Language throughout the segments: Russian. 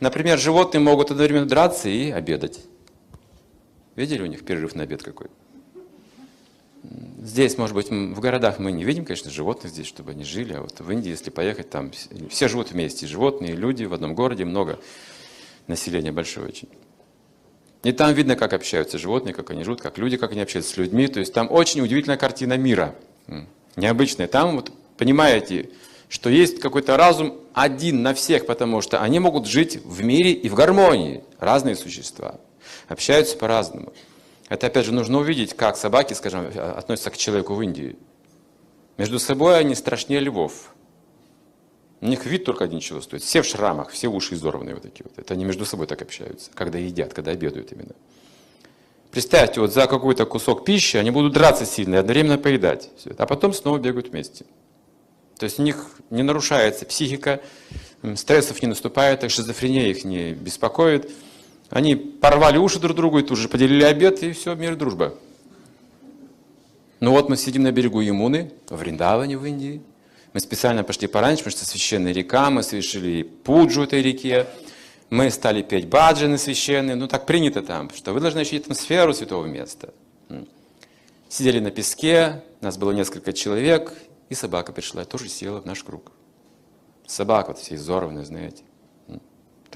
Например, животные могут одновременно драться и обедать. Видели у них перерыв на обед какой? Здесь, может быть, в городах мы не видим, конечно, животных здесь, чтобы они жили, а вот в Индии, если поехать, там все живут вместе, животные, люди в одном городе, много населения большое очень. И там видно, как общаются животные, как они живут, как люди, как они общаются с людьми. То есть там очень удивительная картина мира, необычная. Там, вот, понимаете, что есть какой-то разум один на всех, потому что они могут жить в мире и в гармонии, разные существа, общаются по-разному. Это опять же нужно увидеть, как собаки, скажем, относятся к человеку в Индии. Между собой они страшнее львов. У них вид только один чего стоит. Все в шрамах, все уши изорванные вот такие вот. Это они между собой так общаются, когда едят, когда обедают именно. Представьте, вот за какой-то кусок пищи они будут драться сильно и одновременно поедать. А потом снова бегают вместе. То есть у них не нарушается психика, стрессов не наступает, так шизофрения их не беспокоит. Они порвали уши друг другу и тут же поделили обед, и все, мир и дружба. Ну вот мы сидим на берегу Ямуны, в Вриндаване в Индии. Мы специально пошли пораньше, потому что священная река, мы совершили пуджу этой реке. Мы стали петь баджаны священные, ну так принято там, что вы должны ощутить атмосферу святого места. Сидели на песке, нас было несколько человек, и собака пришла, тоже села в наш круг. Собака вот все изорванная, знаете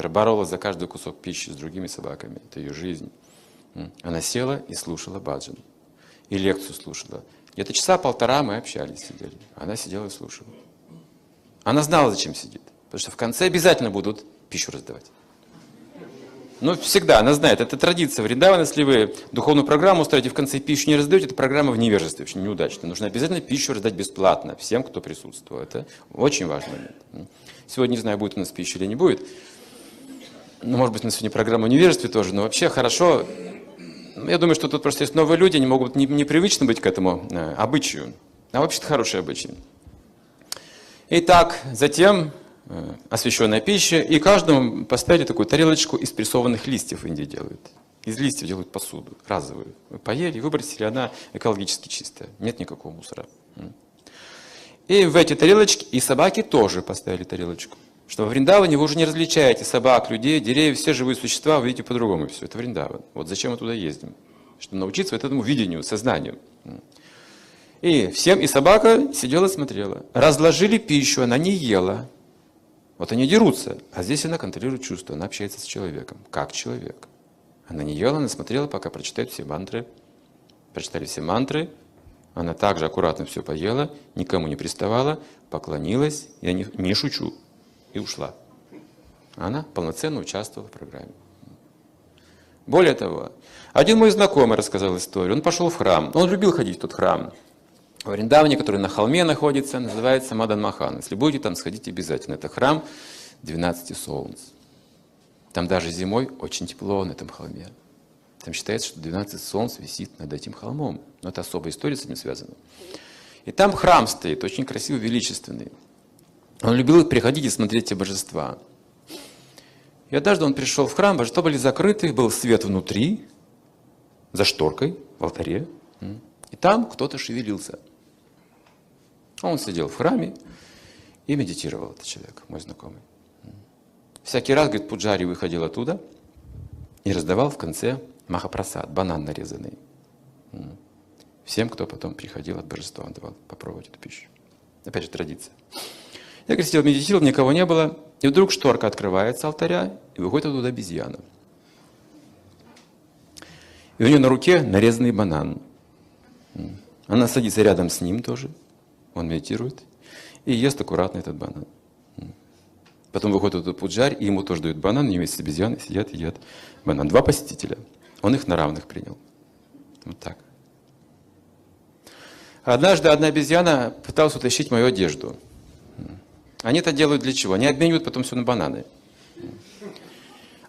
боролась за каждый кусок пищи с другими собаками. Это ее жизнь. Она села и слушала баджан. И лекцию слушала. Где-то часа полтора мы общались, сидели. Она сидела и слушала. Она знала, зачем сидит. Потому что в конце обязательно будут пищу раздавать. Ну, всегда, она знает, это традиция в Риндаван, если вы духовную программу устроите, в конце пищу не раздаете, это программа в невежестве, очень неудачная. Нужно обязательно пищу раздать бесплатно всем, кто присутствует. Это очень важный момент. Сегодня не знаю, будет у нас пища или не будет ну, может быть, на сегодня программа невежестве тоже, но вообще хорошо. Я думаю, что тут просто есть новые люди, они могут не, непривычно быть к этому э, обычаю. А вообще-то хороший обычай. Итак, затем освященная пища, и каждому поставили такую тарелочку из прессованных листьев в Индии делают. Из листьев делают посуду, разовую. Поели, выбросили, она экологически чистая, нет никакого мусора. И в эти тарелочки, и собаки тоже поставили тарелочку что во Вриндаване вы уже не различаете собак, людей, деревьев, все живые существа, вы видите по-другому все. Это Вриндаван. Вот зачем мы туда ездим? Чтобы научиться вот этому видению, сознанию. И всем, и собака сидела, смотрела. Разложили пищу, она не ела. Вот они дерутся, а здесь она контролирует чувства, она общается с человеком, как человек. Она не ела, она смотрела, пока прочитают все мантры. Прочитали все мантры, она также аккуратно все поела, никому не приставала, поклонилась, я не, не шучу, и ушла. Она полноценно участвовала в программе. Более того, один мой знакомый рассказал историю. Он пошел в храм. Он любил ходить в тот храм. Вриндаване, который на холме находится, называется Мадан Махан. Если будете там, сходите обязательно. Это храм 12 солнц. Там даже зимой очень тепло на этом холме. Там считается, что 12 солнц висит над этим холмом. Но это особая история с этим связана. И там храм стоит, очень красивый, величественный. Он любил приходить и смотреть те божества. И однажды он пришел в храм, божества были закрыты, был свет внутри, за шторкой, в алтаре. И там кто-то шевелился. Он сидел в храме и медитировал, этот человек, мой знакомый. Всякий раз, говорит, Пуджари выходил оттуда и раздавал в конце махапрасад, банан нарезанный. Всем, кто потом приходил от божества, он давал попробовать эту пищу. Опять же, традиция. Я говорит, сидел, медитировал, никого не было. И вдруг шторка открывается алтаря, и выходит оттуда обезьяна. И у нее на руке нарезанный банан. Она садится рядом с ним тоже. Он медитирует. И ест аккуратно этот банан. Потом выходит этот пуджарь, и ему тоже дают банан, они вместе с обезьяной сидят и едят банан. Два посетителя. Он их на равных принял. Вот так. Однажды одна обезьяна пыталась утащить мою одежду. Они это делают для чего? Они обменивают потом все на бананы.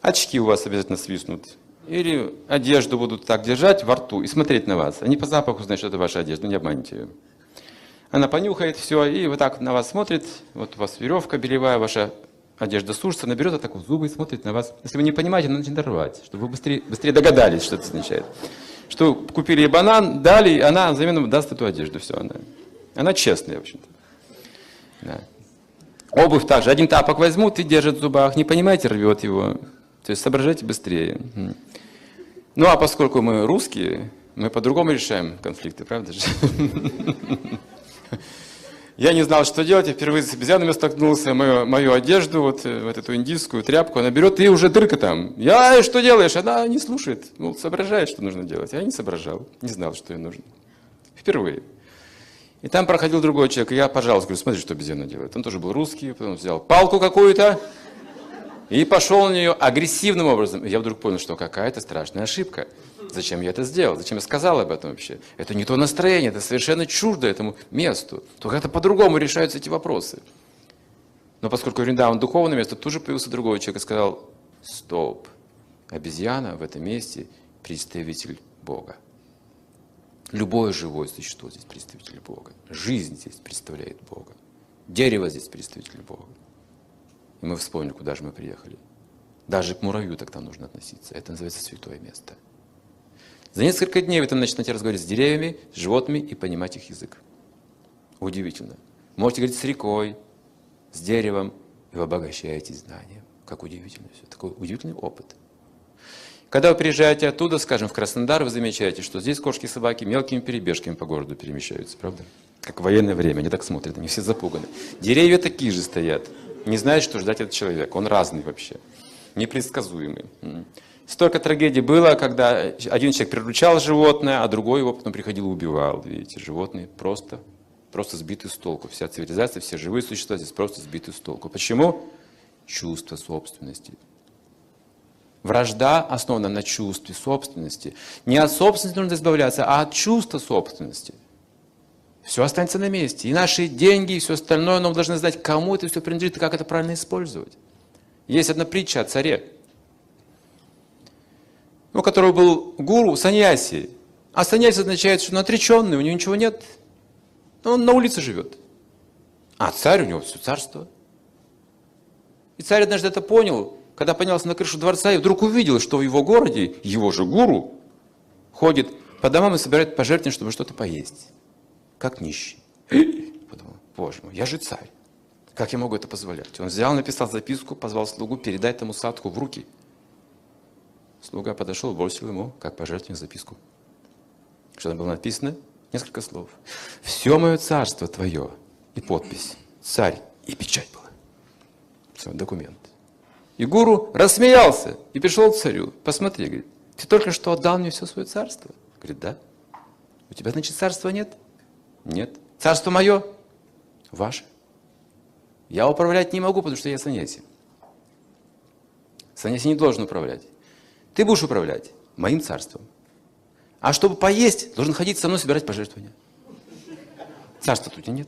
Очки у вас обязательно свистнут. Или одежду будут так держать во рту и смотреть на вас. Они по запаху знают, что это ваша одежда, не обманьте ее. Она понюхает все и вот так на вас смотрит. Вот у вас веревка белевая, ваша одежда сушится, она берет вот так вот зубы и смотрит на вас. Если вы не понимаете, она начинает рвать, чтобы вы быстрее, быстрее догадались, что это означает. Что купили банан, дали, она взамен даст эту одежду. Все, она, она честная, в общем-то. Да. Обувь также. Один тапок возьмут и держат в зубах. Не понимаете, рвет его. То есть соображайте быстрее. Ну а поскольку мы русские, мы по-другому решаем конфликты, правда же? Я не знал, что делать, я впервые с обезьянами столкнулся, мою, мою одежду, вот, э, вот эту индийскую тряпку, она берет, и уже дырка там. Я, что делаешь? Она не слушает, ну, соображает, что нужно делать. Я не соображал, не знал, что ей нужно. Впервые. И там проходил другой человек, и я, пожалуйста, говорю, смотри, что обезьяна делает. Он тоже был русский, потом взял палку какую-то и пошел на нее агрессивным образом. И я вдруг понял, что какая-то страшная ошибка. Зачем я это сделал? Зачем я сказал об этом вообще? Это не то настроение, это совершенно чуждо этому месту. То как-то по-другому решаются эти вопросы. Но поскольку Вриндаван духовное место, тут же появился другой человек и сказал, стоп, обезьяна в этом месте представитель Бога. Любое живое существо здесь представитель Бога. Жизнь здесь представляет Бога. Дерево здесь представитель Бога. И мы вспомнили, куда же мы приехали. Даже к муравью тогда нужно относиться. Это называется святое место. За несколько дней вы там начнете разговаривать с деревьями, с животными и понимать их язык. Удивительно. Можете говорить с рекой, с деревом, и вы обогащаетесь знанием. Как удивительно все. Такой удивительный опыт. Когда вы приезжаете оттуда, скажем, в Краснодар, вы замечаете, что здесь кошки и собаки мелкими перебежками по городу перемещаются, правда? Как в военное время, они так смотрят, они все запуганы. Деревья такие же стоят, не знают, что ждать от человека, он разный вообще, непредсказуемый. Столько трагедий было, когда один человек приручал животное, а другой его потом приходил и убивал. Видите, животные просто, просто сбиты с толку. Вся цивилизация, все живые существа здесь просто сбиты с толку. Почему? Чувство собственности. Вражда основана на чувстве собственности. Не от собственности нужно избавляться, а от чувства собственности. Все останется на месте. И наши деньги, и все остальное, но мы должны знать, кому это все принадлежит и как это правильно использовать. Есть одна притча о царе у которого был гуру, саньяси. А саньяси означает, что он отреченный, у него ничего нет. Он на улице живет. А царь у него все царство. И царь однажды это понял, когда поднялся на крышу дворца и вдруг увидел, что в его городе его же гуру ходит по домам и собирает пожертвования, чтобы что-то поесть. Как нищий. Подумал, боже мой, я же царь. Как я могу это позволять? Он взял, написал записку, позвал слугу, передай этому садку в руки – Слуга подошел, бросил ему, как пожертвование, записку. Что там было написано? Несколько слов. «Все мое царство твое» и подпись «Царь» и печать была. Все, документ. И гуру рассмеялся и пришел к царю. Посмотри, говорит, ты только что отдал мне все свое царство? Говорит, да. У тебя, значит, царства нет? Нет. Царство мое? Ваше. Я управлять не могу, потому что я саньяси. Саньяси не должен управлять. Ты будешь управлять моим царством. А чтобы поесть, должен ходить со мной собирать пожертвования. Царства тут нет.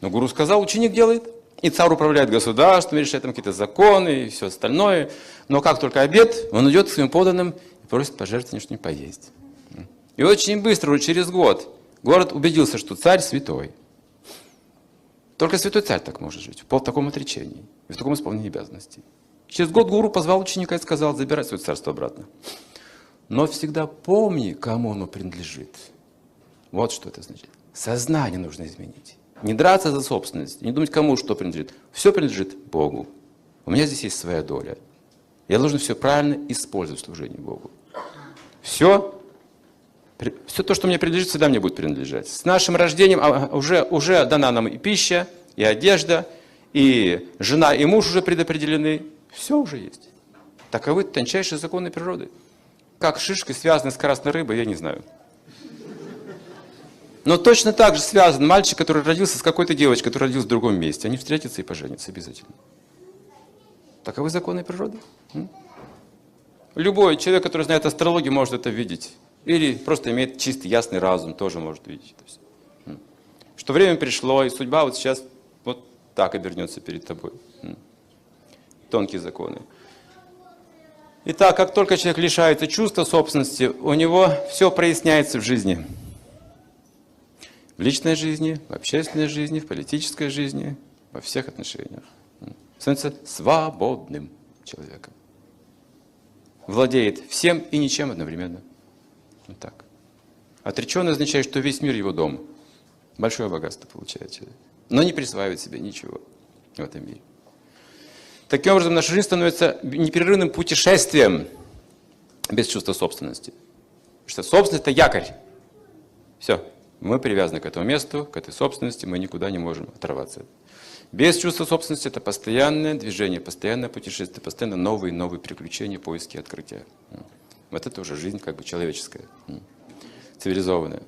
Но гуру сказал, ученик делает. И царь управляет государством, решает там какие-то законы и все остальное. Но как только обед, он идет к своим поданным и просит пожертвования, что не поесть. И очень быстро, через год, город убедился, что царь святой. Только святой царь так может жить, в таком отречении, в таком исполнении обязанностей. Через год гуру позвал ученика и сказал, забирай свое царство обратно. Но всегда помни, кому оно принадлежит. Вот что это значит. Сознание нужно изменить. Не драться за собственность, не думать, кому что принадлежит. Все принадлежит Богу. У меня здесь есть своя доля. Я должен все правильно использовать в служении Богу. Все, все то, что мне принадлежит, всегда мне будет принадлежать. С нашим рождением а, уже, уже дана нам и пища, и одежда, и жена, и муж уже предопределены, все уже есть. Таковы тончайшие законы природы. Как шишки связаны с красной рыбой, я не знаю. Но точно так же связан мальчик, который родился с какой-то девочкой, которая родилась в другом месте. Они встретятся и поженятся обязательно. Таковы законы природы. Любой человек, который знает астрологию, может это видеть. Или просто имеет чистый, ясный разум, тоже может видеть это все. Что время пришло, и судьба вот сейчас вот так обернется перед тобой тонкие законы. Итак, как только человек лишается чувства собственности, у него все проясняется в жизни. В личной жизни, в общественной жизни, в политической жизни, во всех отношениях. Становится свободным человеком. Владеет всем и ничем одновременно. Вот так. Отреченный означает, что весь мир его дом. Большое богатство получает человек. но не присваивать себе ничего в этом мире. Таким образом, наша жизнь становится непрерывным путешествием без чувства собственности. Потому что собственность – это якорь. Все. Мы привязаны к этому месту, к этой собственности, мы никуда не можем оторваться. Без чувства собственности это постоянное движение, постоянное путешествие, постоянно новые и новые приключения, поиски, открытия. Вот это уже жизнь как бы человеческая, цивилизованная.